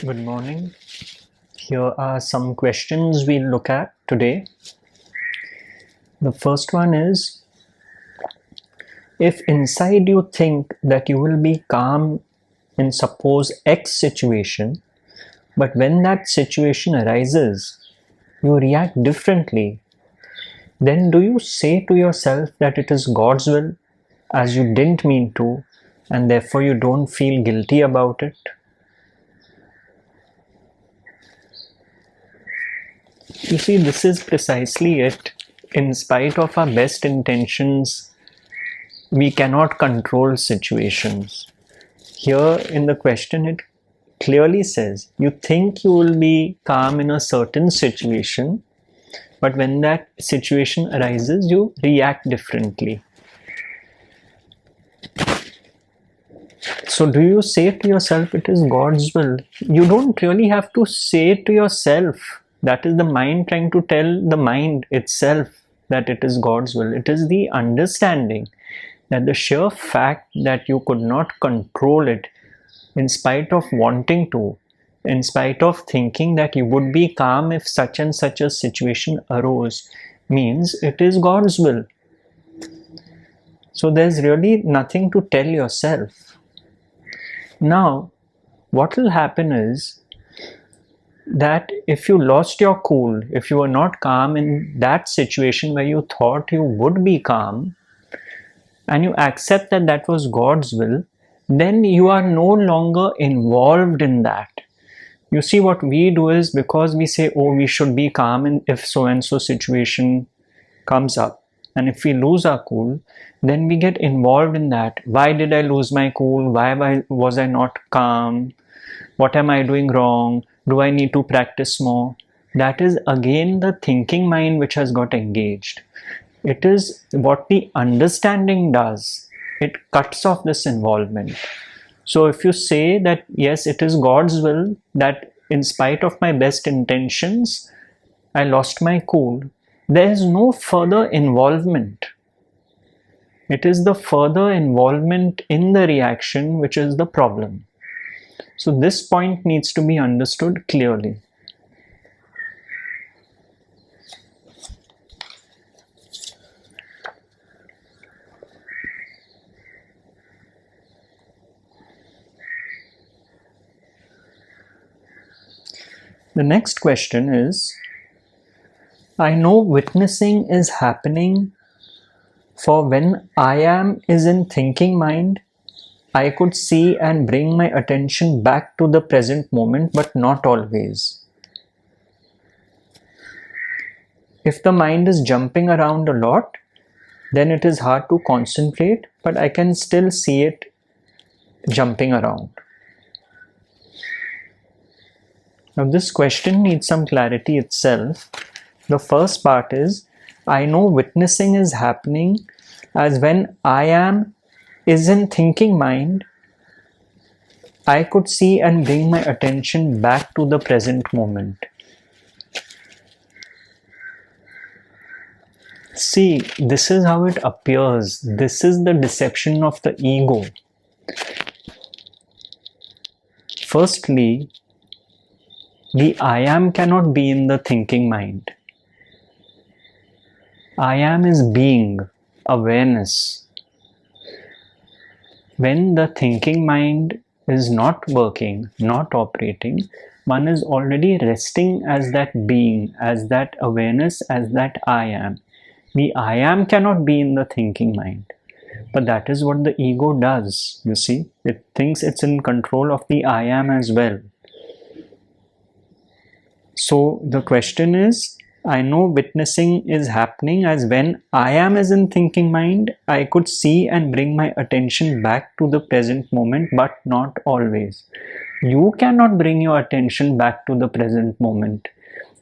Good morning. Here are some questions we'll look at today. The first one is If inside you think that you will be calm in suppose X situation, but when that situation arises, you react differently, then do you say to yourself that it is God's will as you didn't mean to, and therefore you don't feel guilty about it? You see, this is precisely it. In spite of our best intentions, we cannot control situations. Here in the question, it clearly says you think you will be calm in a certain situation, but when that situation arises, you react differently. So, do you say to yourself, it is God's will? You don't really have to say to yourself that is the mind trying to tell the mind itself that it is God's will. It is the understanding that the sheer fact that you could not control it in spite of wanting to, in spite of thinking that you would be calm if such and such a situation arose, means it is God's will. So there's really nothing to tell yourself. Now, what will happen is that if you lost your cool, if you were not calm in that situation where you thought you would be calm, and you accept that that was God's will, then you are no longer involved in that. You see, what we do is because we say, oh, we should be calm in if so and so situation comes up. And if we lose our cool, then we get involved in that. Why did I lose my cool? Why was I not calm? What am I doing wrong? Do I need to practice more? That is again the thinking mind which has got engaged. It is what the understanding does. It cuts off this involvement. So if you say that, yes, it is God's will that in spite of my best intentions, I lost my cool, there is no further involvement. It is the further involvement in the reaction which is the problem. So this point needs to be understood clearly. The next question is I know witnessing is happening for when I am is in thinking mind I could see and bring my attention back to the present moment, but not always. If the mind is jumping around a lot, then it is hard to concentrate, but I can still see it jumping around. Now, this question needs some clarity itself. The first part is I know witnessing is happening as when I am is in thinking mind, I could see and bring my attention back to the present moment. See, this is how it appears. This is the deception of the ego. Firstly, the I am cannot be in the thinking mind. I am is being, awareness when the thinking mind is not working, not operating, one is already resting as that being, as that awareness, as that I am. The I am cannot be in the thinking mind. But that is what the ego does, you see. It thinks it's in control of the I am as well. So the question is I know witnessing is happening as when I am as in thinking mind, I could see and bring my attention back to the present moment, but not always. You cannot bring your attention back to the present moment.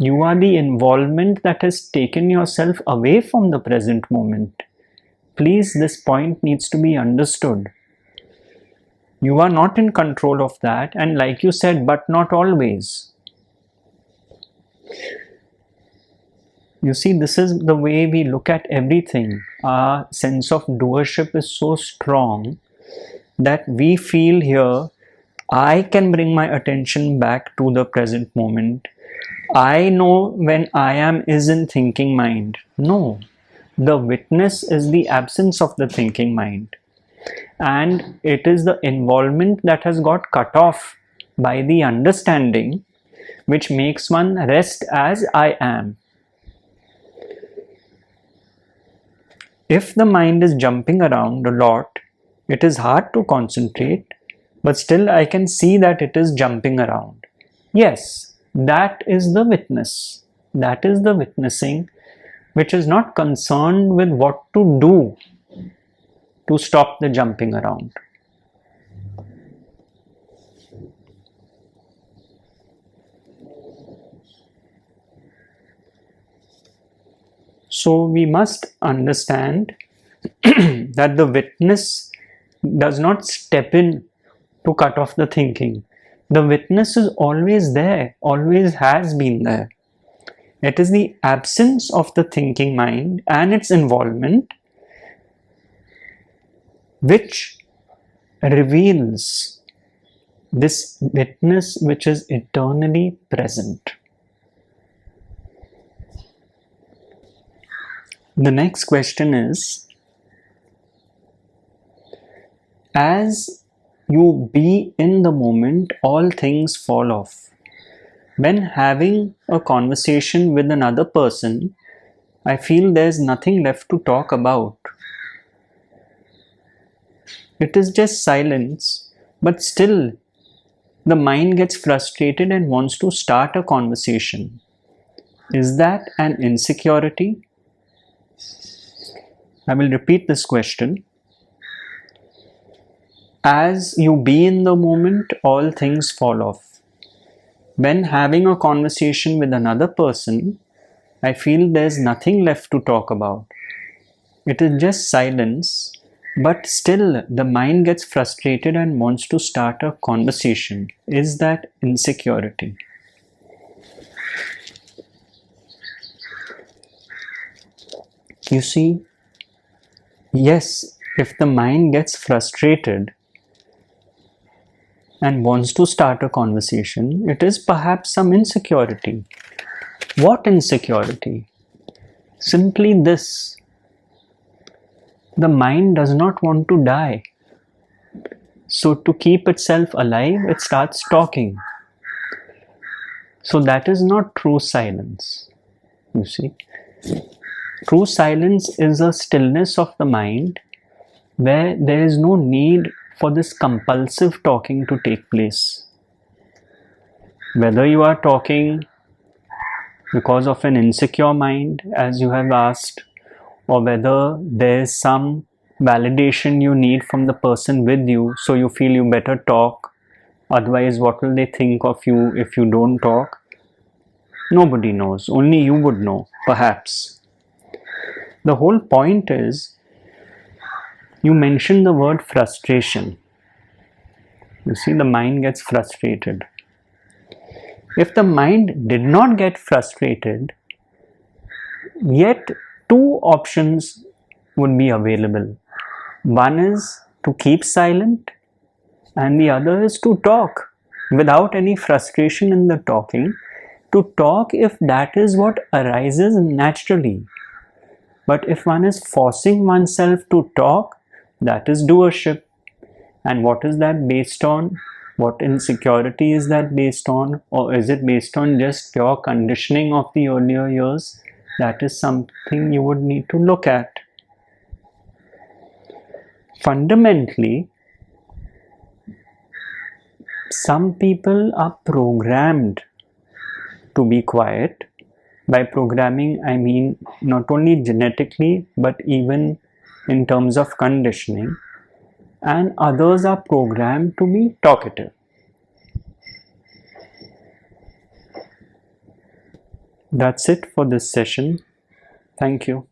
You are the involvement that has taken yourself away from the present moment. Please, this point needs to be understood. You are not in control of that, and like you said, but not always you see this is the way we look at everything our sense of doership is so strong that we feel here I can bring my attention back to the present moment. I know when I am is in thinking mind. No, the witness is the absence of the thinking mind. And it is the involvement that has got cut off by the understanding which makes one rest as I am. If the mind is jumping around a lot, it is hard to concentrate, but still I can see that it is jumping around. Yes, that is the witness. That is the witnessing which is not concerned with what to do to stop the jumping around. So we must understand that the witness does not step in to cut off the thinking. The witness is always there, always has been there. It is the absence of the thinking mind and its involvement which reveals this witness which is eternally present. The next question is As you be in the moment, all things fall off. When having a conversation with another person, I feel there's nothing left to talk about. It is just silence, but still the mind gets frustrated and wants to start a conversation. Is that an insecurity? I will repeat this question. As you be in the moment, all things fall off. When having a conversation with another person, I feel there's nothing left to talk about. It is just silence, but still the mind gets frustrated and wants to start a conversation. Is that insecurity? You see, yes, if the mind gets frustrated and wants to start a conversation, it is perhaps some insecurity. What insecurity? Simply this the mind does not want to die. So, to keep itself alive, it starts talking. So, that is not true silence. You see, true silence is a stillness of the mind where there is no need for this compulsive talking to take place. Whether you are talking because of an insecure mind, as you have asked, or whether there's some validation you need from the person with you so you feel you better talk otherwise what will they think of you if you don't talk? Nobody knows. Only you would know perhaps the whole point is you mentioned the word frustration you see the mind gets frustrated if the mind did not get frustrated yet two options would be available. One is to keep silent, and the other is to talk without any frustration in the talking. To talk if that is what arises naturally. But if one is forcing oneself to talk, that is doership. And what is that based on? What insecurity is that based on? Or is it based on just pure conditioning of the earlier years? that is something you would need to look at. Fundamentally, some people are programmed to be quiet. By programming, I mean not only genetically but even in terms of conditioning, and others are programmed to be talkative. That's it for this session. Thank you.